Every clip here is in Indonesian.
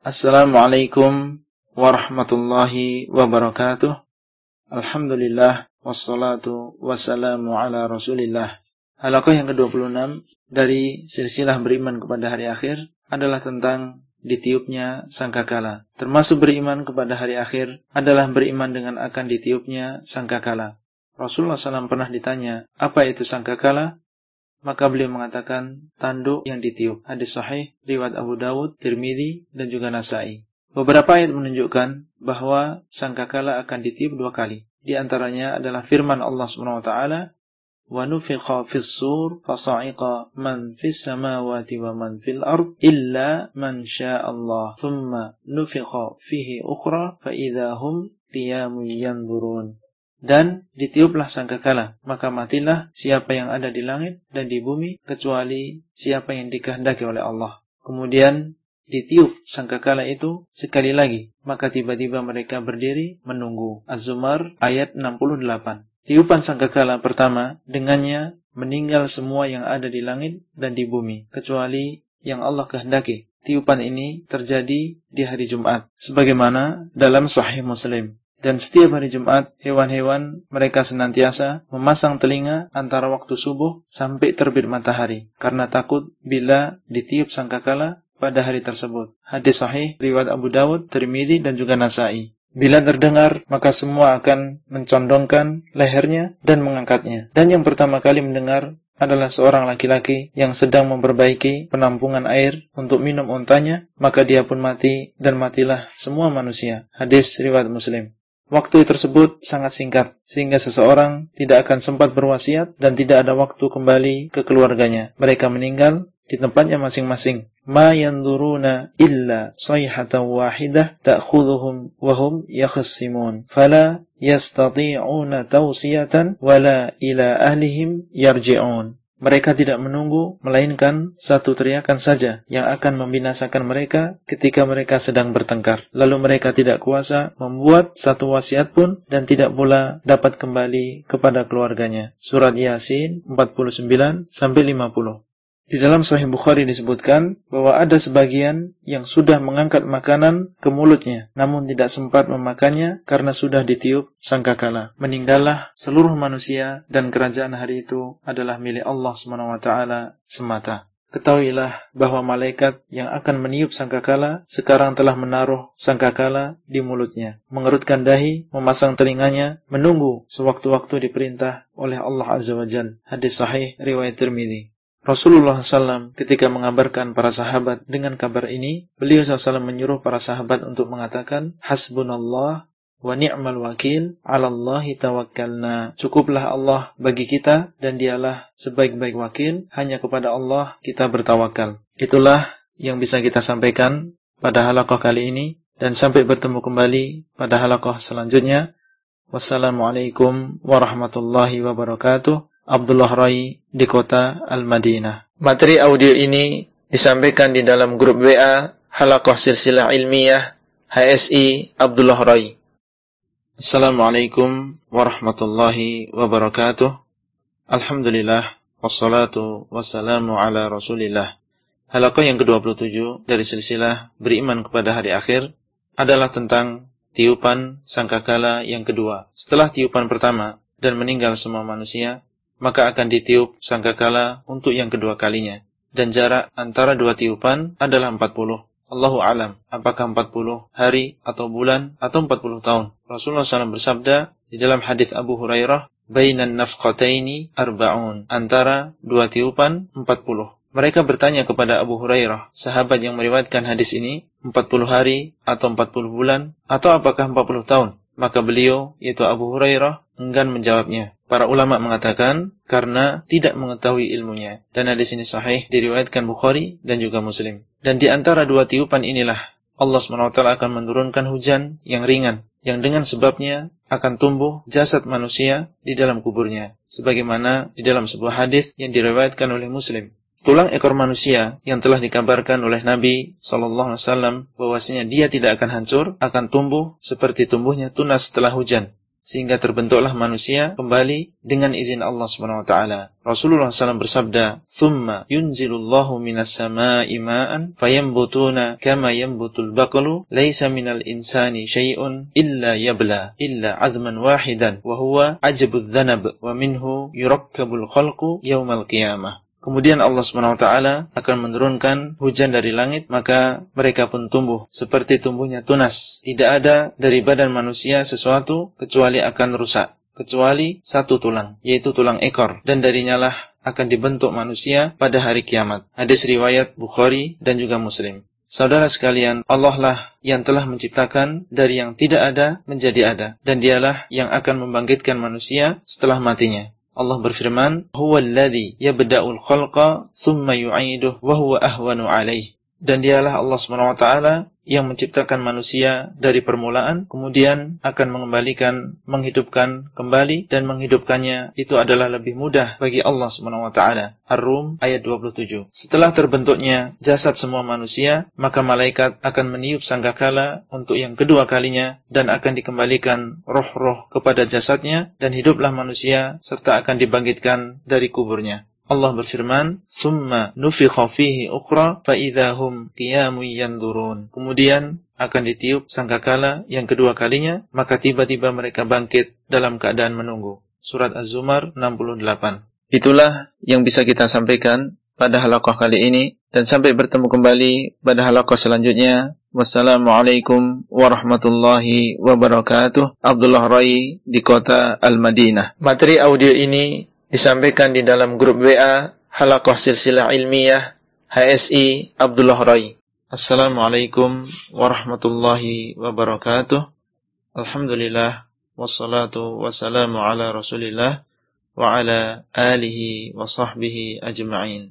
Assalamualaikum warahmatullahi wabarakatuh. Alhamdulillah wassalatu wassalamu ala Rasulillah. Halaqah yang ke-26 dari silsilah beriman kepada hari akhir adalah tentang ditiupnya sangkakala. Termasuk beriman kepada hari akhir adalah beriman dengan akan ditiupnya sangkakala. Rasulullah SAW pernah ditanya, apa itu sangkakala? Maka beliau mengatakan tanduk yang ditiup. Hadis sahih riwayat Abu Dawud, Tirmidzi dan juga Nasai. Beberapa ayat menunjukkan bahwa sangkakala akan ditiup dua kali. Di antaranya adalah firman Allah Subhanahu wa taala, "Wa nufikha fis sur fasa'iqa man fis samawati wa man fil ard illa man syaa Allah. Tsumma nufikha fihi ukhra fa idahum qiyamun yanzurun." Dan ditiuplah sangkakala, maka matilah siapa yang ada di langit dan di bumi kecuali siapa yang dikehendaki oleh Allah. Kemudian ditiup sangkakala itu sekali lagi, maka tiba-tiba mereka berdiri menunggu. Az-Zumar ayat 68. Tiupan sangkakala pertama dengannya meninggal semua yang ada di langit dan di bumi kecuali yang Allah kehendaki. Tiupan ini terjadi di hari Jumat sebagaimana dalam Sahih Muslim. Dan setiap hari Jumat, hewan-hewan mereka senantiasa memasang telinga antara waktu subuh sampai terbit matahari. Karena takut bila ditiup sangkakala pada hari tersebut. Hadis sahih, riwayat Abu Dawud, Tirmidzi dan juga Nasai. Bila terdengar, maka semua akan mencondongkan lehernya dan mengangkatnya. Dan yang pertama kali mendengar adalah seorang laki-laki yang sedang memperbaiki penampungan air untuk minum untanya, maka dia pun mati dan matilah semua manusia. Hadis riwayat Muslim. Waktu tersebut sangat singkat, sehingga seseorang tidak akan sempat berwasiat dan tidak ada waktu kembali ke keluarganya. Mereka meninggal di tempatnya masing-masing. Ma yanduruna illa sayhatan wahidah ta'khudhuhum wa hum yakhsimun. Fala yastati'una tawsiyatan wala ila ahlihim yarji'un. Mereka tidak menunggu, melainkan satu teriakan saja yang akan membinasakan mereka ketika mereka sedang bertengkar. Lalu mereka tidak kuasa membuat satu wasiat pun dan tidak pula dapat kembali kepada keluarganya. Surat Yasin 49 sampai 50. Di dalam Sahih Bukhari disebutkan bahwa ada sebagian yang sudah mengangkat makanan ke mulutnya, namun tidak sempat memakannya karena sudah ditiup sangkakala. Meninggallah seluruh manusia dan kerajaan hari itu adalah milik Allah SWT semata. Ketahuilah bahwa malaikat yang akan meniup sangkakala sekarang telah menaruh sangkakala di mulutnya, mengerutkan dahi, memasang telinganya, menunggu sewaktu-waktu diperintah oleh Allah Azza wa Jal. Hadis sahih riwayat Tirmidzi. Rasulullah SAW ketika mengabarkan para sahabat dengan kabar ini, beliau SAW menyuruh para sahabat untuk mengatakan, Hasbunallah wa ni'mal wakil, alallahi tawakkalna. Cukuplah Allah bagi kita dan dialah sebaik-baik wakil, hanya kepada Allah kita bertawakal. Itulah yang bisa kita sampaikan pada halakoh kali ini, dan sampai bertemu kembali pada halakoh selanjutnya. Wassalamualaikum warahmatullahi wabarakatuh. Abdullah Rai di kota Al-Madinah. Materi audio ini disampaikan di dalam grup WA Halakoh Silsilah Ilmiah HSI Abdullah Rai. Assalamualaikum warahmatullahi wabarakatuh. Alhamdulillah wassalatu wassalamu ala Rasulillah. Halakoh yang ke-27 dari silsilah beriman kepada hari akhir adalah tentang tiupan sangkakala yang kedua. Setelah tiupan pertama dan meninggal semua manusia, maka akan ditiup sangkakala untuk yang kedua kalinya. Dan jarak antara dua tiupan adalah 40. Allahu alam, apakah 40 hari atau bulan atau 40 tahun. Rasulullah SAW bersabda di dalam hadis Abu Hurairah, "Bainan nafqataini arba'un." Antara dua tiupan 40. Mereka bertanya kepada Abu Hurairah, sahabat yang meriwayatkan hadis ini, 40 hari atau 40 bulan atau apakah 40 tahun? Maka beliau, yaitu Abu Hurairah, enggan menjawabnya. Para ulama mengatakan karena tidak mengetahui ilmunya. Dan hadis ini sahih diriwayatkan Bukhari dan juga Muslim. Dan di antara dua tiupan inilah Allah SWT akan menurunkan hujan yang ringan yang dengan sebabnya akan tumbuh jasad manusia di dalam kuburnya sebagaimana di dalam sebuah hadis yang diriwayatkan oleh Muslim tulang ekor manusia yang telah dikabarkan oleh Nabi sallallahu alaihi wasallam bahwasanya dia tidak akan hancur akan tumbuh seperti tumbuhnya tunas setelah hujan sehingga terbentuklah manusia kembali dengan izin Allah Subhanahu wa taala. Rasulullah SAW bersabda, "Tsumma yunzilullahu minas samaa'i ma'an fayambutuna kama yambutul baqlu, laisa minal insani syai'un illa yabla illa 'azman wahidan wa huwa ajabudz dzanab wa minhu yurakkabul khalqu yaumal qiyamah." Kemudian Allah SWT akan menurunkan hujan dari langit, maka mereka pun tumbuh seperti tumbuhnya tunas. Tidak ada dari badan manusia sesuatu kecuali akan rusak, kecuali satu tulang, yaitu tulang ekor, dan darinya lah akan dibentuk manusia pada hari kiamat. Hadis riwayat Bukhari dan juga Muslim. Saudara sekalian, Allah lah yang telah menciptakan dari yang tidak ada menjadi ada, dan dialah yang akan membangkitkan manusia setelah matinya. Allah berfirman, "Huwallazi yabda'ul khalqa tsumma yu'iduhu wa huwa ahwanu 'alaihi." Dan dialah Allah taala yang menciptakan manusia dari permulaan, kemudian akan mengembalikan, menghidupkan kembali dan menghidupkannya itu adalah lebih mudah bagi Allah taala. Ar-Rum ayat 27. Setelah terbentuknya jasad semua manusia, maka malaikat akan meniup sangkakala untuk yang kedua kalinya dan akan dikembalikan roh-roh kepada jasadnya dan hiduplah manusia serta akan dibangkitkan dari kuburnya. Allah berfirman, "Tsumma nufikha fihi ukhra fa idahum qiyamun yanzurun." Kemudian akan ditiup sangkakala yang kedua kalinya, maka tiba-tiba mereka bangkit dalam keadaan menunggu. Surat Az-Zumar 68. Itulah yang bisa kita sampaikan pada halakoh kali ini dan sampai bertemu kembali pada halakoh selanjutnya. Wassalamualaikum warahmatullahi wabarakatuh. Abdullah Rai di kota Al-Madinah. Materi audio ini disampaikan di dalam grup WA Halakoh Silsilah Ilmiah HSI Abdullah Rai. Assalamualaikum warahmatullahi wabarakatuh. Alhamdulillah wassalatu wassalamu ala Rasulillah wa ala alihi wa sahbihi ajma'in.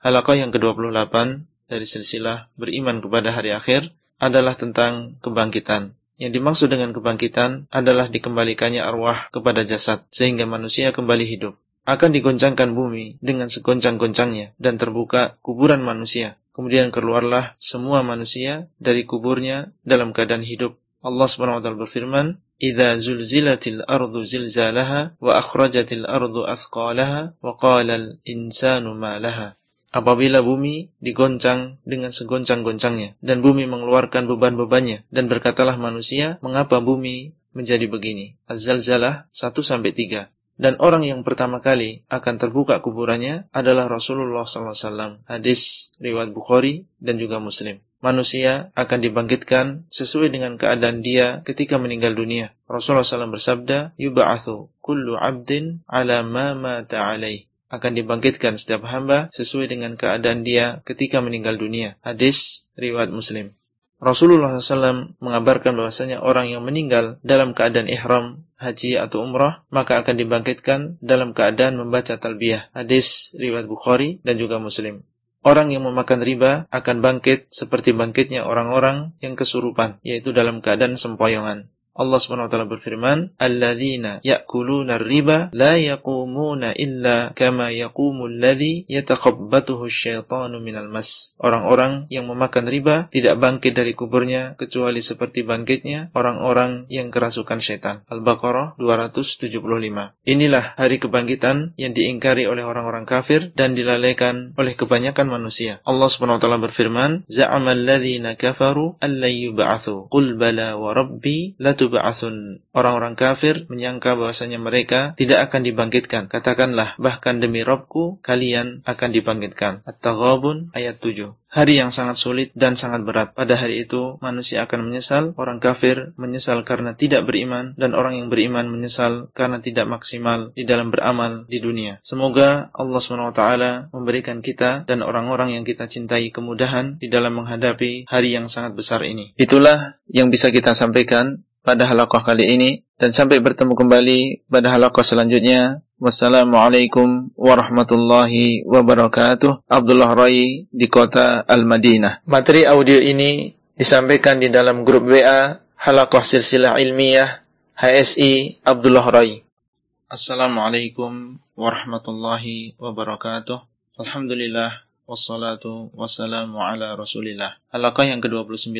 Halaqah yang ke-28 dari silsilah beriman kepada hari akhir adalah tentang kebangkitan. Yang dimaksud dengan kebangkitan adalah dikembalikannya arwah kepada jasad sehingga manusia kembali hidup. Akan digoncangkan bumi dengan segoncang-goncangnya dan terbuka kuburan manusia. Kemudian keluarlah semua manusia dari kuburnya dalam keadaan hidup. Allah SWT berfirman, "Idza zulzilatil ardu zilzalaha wa akhrajatil ardu athqalaha wa qala al-insanu ma laha." Apabila bumi digoncang dengan segoncang-goncangnya dan bumi mengeluarkan beban-bebannya dan berkatalah manusia mengapa bumi menjadi begini Az-Zalzalah 1 sampai 3 dan orang yang pertama kali akan terbuka kuburannya adalah Rasulullah SAW. Hadis riwayat Bukhari dan juga Muslim. Manusia akan dibangkitkan sesuai dengan keadaan dia ketika meninggal dunia. Rasulullah SAW bersabda, "Yub'atsu kullu 'abdin 'ala ma mata 'alaihi." Akan dibangkitkan setiap hamba sesuai dengan keadaan dia ketika meninggal dunia. Hadis riwayat Muslim. Rasulullah SAW mengabarkan bahwasanya orang yang meninggal dalam keadaan ihram haji atau umrah maka akan dibangkitkan dalam keadaan membaca talbiyah. Hadis riwayat Bukhari dan juga Muslim. Orang yang memakan riba akan bangkit seperti bangkitnya orang-orang yang kesurupan, yaitu dalam keadaan sempoyongan. Allah SWT berfirman, "Alladzina ya'kuluna riba la yaqumuna illa kama yaqumu alladzi yatakhabbathu asyaitanu minal mas." Orang-orang yang memakan riba tidak bangkit dari kuburnya kecuali seperti bangkitnya orang-orang yang kerasukan syaitan. Al-Baqarah 275. Inilah hari kebangkitan yang diingkari oleh orang-orang kafir dan dilalaikan oleh kebanyakan manusia. Allah SWT berfirman, "Za'ama alladzina kafaru an la yub'atsu." Qul bala wa rabbi la yub'atsun. Orang-orang kafir menyangka bahwasanya mereka tidak akan dibangkitkan. Katakanlah, bahkan demi Robku, kalian akan dibangkitkan. At-Taghabun ayat 7. Hari yang sangat sulit dan sangat berat. Pada hari itu, manusia akan menyesal, orang kafir menyesal karena tidak beriman, dan orang yang beriman menyesal karena tidak maksimal di dalam beramal di dunia. Semoga Allah SWT memberikan kita dan orang-orang yang kita cintai kemudahan di dalam menghadapi hari yang sangat besar ini. Itulah yang bisa kita sampaikan pada halakoh kali ini dan sampai bertemu kembali pada halakoh selanjutnya. Wassalamualaikum warahmatullahi wabarakatuh. Abdullah Rai di kota Al-Madinah. Materi audio ini disampaikan di dalam grup WA Halakoh Silsilah Ilmiah HSI Abdullah Rai. Assalamualaikum warahmatullahi wabarakatuh. Alhamdulillah wassalatu wassalamu ala Rasulillah. Halaqah yang ke-29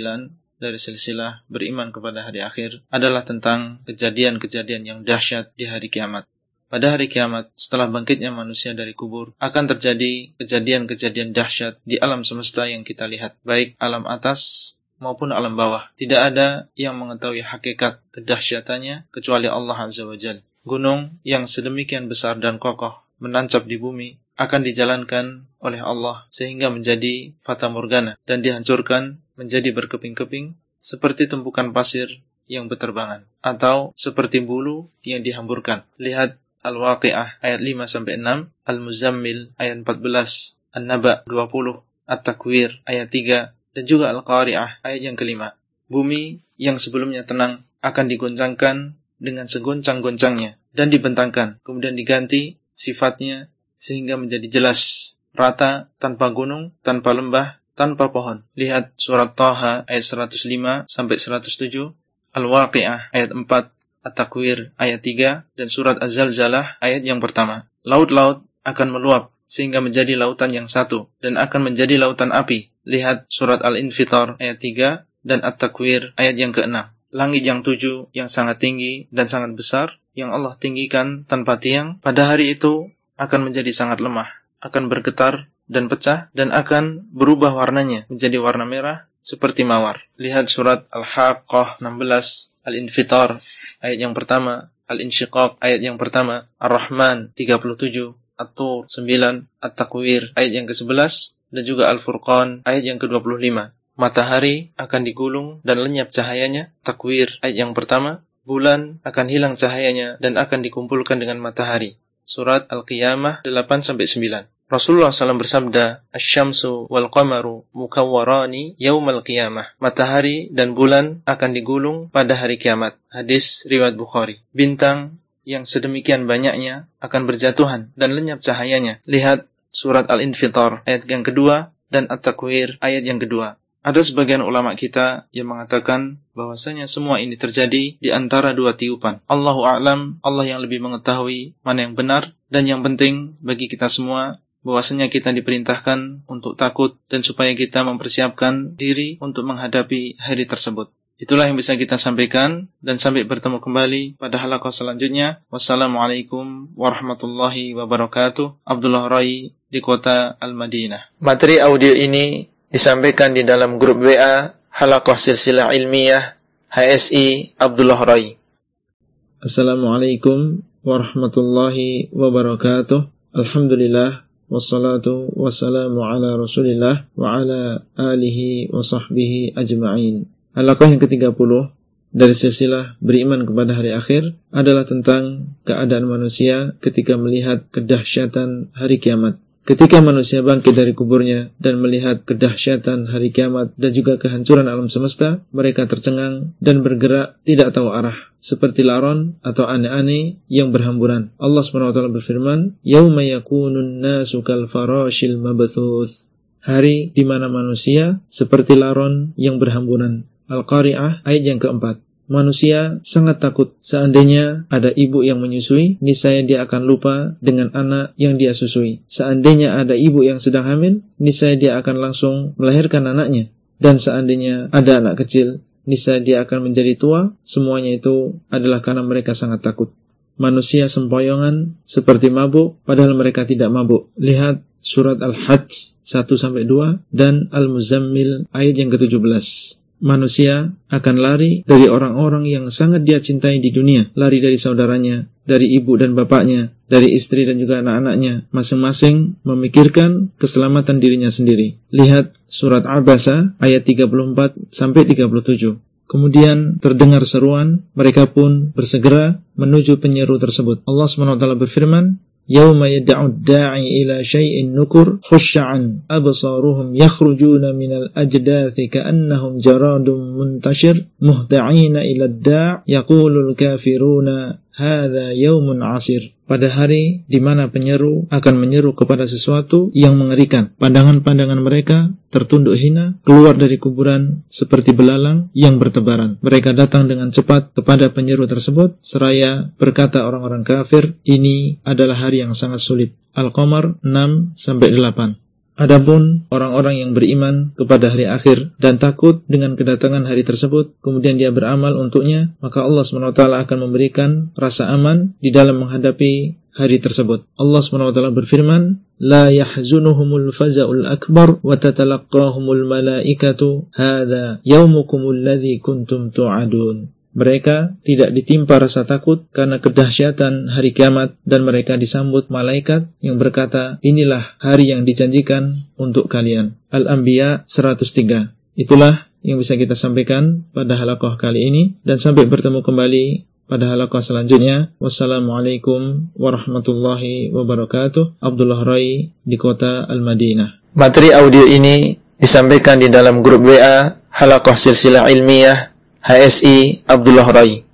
dari silsilah beriman kepada hari akhir adalah tentang kejadian-kejadian yang dahsyat di hari kiamat. Pada hari kiamat, setelah bangkitnya manusia dari kubur, akan terjadi kejadian-kejadian dahsyat di alam semesta yang kita lihat, baik alam atas maupun alam bawah. Tidak ada yang mengetahui hakikat kedahsyatannya kecuali Allah Azza wa Jal. Gunung yang sedemikian besar dan kokoh menancap di bumi akan dijalankan oleh Allah sehingga menjadi fata morgana dan dihancurkan menjadi berkeping-keping seperti tumpukan pasir yang berterbangan atau seperti bulu yang dihamburkan. Lihat Al-Waqi'ah ayat 5 sampai 6, Al-Muzammil ayat 14, An-Naba 20, At-Takwir ayat 3 dan juga Al-Qari'ah ayat yang kelima. Bumi yang sebelumnya tenang akan digoncangkan dengan segoncang-goncangnya dan dibentangkan, kemudian diganti sifatnya sehingga menjadi jelas, rata, tanpa gunung, tanpa lembah, tanpa pohon. Lihat surat Taha ayat 105 sampai 107, Al-Waqi'ah ayat 4 At-Takwir ayat 3 dan surat Az-Zalzalah ayat yang pertama. Laut-laut akan meluap sehingga menjadi lautan yang satu dan akan menjadi lautan api. Lihat surat Al-Infitar ayat 3 dan At-Takwir ayat yang ke-6. Langit yang tujuh yang sangat tinggi dan sangat besar yang Allah tinggikan tanpa tiang pada hari itu akan menjadi sangat lemah, akan bergetar dan pecah dan akan berubah warnanya menjadi warna merah seperti mawar. Lihat surat Al-Haqqah 16 Al-Infitar ayat yang pertama, Al-Insyiqaq ayat yang pertama, Ar-Rahman 37, At-Tur 9, At-Takwir ayat yang ke-11 dan juga Al-Furqan ayat yang ke-25. Matahari akan digulung dan lenyap cahayanya, Takwir ayat yang pertama, bulan akan hilang cahayanya dan akan dikumpulkan dengan matahari. Surat Al-Qiyamah 8 sampai 9. Rasulullah SAW bersabda, Asyamsu wal qamaru mukawwarani yaumal qiyamah. Matahari dan bulan akan digulung pada hari kiamat. Hadis riwayat Bukhari. Bintang yang sedemikian banyaknya akan berjatuhan dan lenyap cahayanya. Lihat surat Al-Infitar ayat yang kedua dan At-Takwir ayat yang kedua. Ada sebagian ulama kita yang mengatakan bahwasanya semua ini terjadi di antara dua tiupan. Allahu a'lam, Allah yang lebih mengetahui mana yang benar dan yang penting bagi kita semua bahwasanya kita diperintahkan untuk takut dan supaya kita mempersiapkan diri untuk menghadapi hari tersebut. Itulah yang bisa kita sampaikan dan sampai bertemu kembali pada halaqah selanjutnya. Wassalamualaikum warahmatullahi wabarakatuh. Abdullah Rai di kota Al-Madinah. Materi audio ini disampaikan di dalam grup WA Halaqah Silsilah Ilmiah HSI Abdullah Rai. Assalamualaikum warahmatullahi wabarakatuh. Alhamdulillah wassalatu wassalamu ala rasulillah wa ala alihi wa sahbihi ajma'in. Halaqah yang ke-30 dari silsilah beriman kepada hari akhir adalah tentang keadaan manusia ketika melihat kedahsyatan hari kiamat. Ketika manusia bangkit dari kuburnya dan melihat kedahsyatan hari kiamat dan juga kehancuran alam semesta, mereka tercengang dan bergerak tidak tahu arah, seperti laron atau aneh-aneh yang berhamburan. Allah SWT berfirman, "Yauma yakunun nasu kal farashil mabthuth." Hari di mana manusia seperti laron yang berhamburan. Al-Qari'ah ayat yang keempat manusia sangat takut seandainya ada ibu yang menyusui, niscaya dia akan lupa dengan anak yang dia susui. Seandainya ada ibu yang sedang hamil, niscaya dia akan langsung melahirkan anaknya. Dan seandainya ada anak kecil, niscaya dia akan menjadi tua, semuanya itu adalah karena mereka sangat takut. Manusia sempoyongan seperti mabuk, padahal mereka tidak mabuk. Lihat surat Al-Hajj 1-2 dan Al-Muzammil ayat yang ke-17 manusia akan lari dari orang-orang yang sangat dia cintai di dunia, lari dari saudaranya, dari ibu dan bapaknya, dari istri dan juga anak-anaknya, masing-masing memikirkan keselamatan dirinya sendiri. Lihat surat Abasa ayat 34 sampai 37. Kemudian terdengar seruan, mereka pun bersegera menuju penyeru tersebut. Allah SWT berfirman, يوم يدعو الداعي إلى شيء نكر خش عن أبصارهم يخرجون من الأجداث كأنهم جراد منتشر مهدعين إلى الداع يقول الكافرون Hada yaumun asir. Pada hari di mana penyeru akan menyeru kepada sesuatu yang mengerikan. Pandangan-pandangan mereka tertunduk hina, keluar dari kuburan seperti belalang yang bertebaran. Mereka datang dengan cepat kepada penyeru tersebut, seraya berkata orang-orang kafir, ini adalah hari yang sangat sulit. Al-Qamar 6 8. Adapun orang-orang yang beriman kepada hari akhir dan takut dengan kedatangan hari tersebut, kemudian dia beramal untuknya, maka Allah SWT akan memberikan rasa aman di dalam menghadapi hari tersebut. Allah SWT berfirman, لا يحزنهم الفزع الأكبر وتتلقاهم الملائكة هذا يومكم الذي كنتم توعدون mereka tidak ditimpa rasa takut karena kedahsyatan hari kiamat dan mereka disambut malaikat yang berkata, inilah hari yang dijanjikan untuk kalian. Al-Anbiya 103. Itulah yang bisa kita sampaikan pada halakoh kali ini dan sampai bertemu kembali pada halakoh selanjutnya. Wassalamualaikum warahmatullahi wabarakatuh. Abdullah Rai di kota Al-Madinah. Materi audio ini disampaikan di dalam grup WA Halakoh Silsilah Ilmiah HSI Abdullah Rai.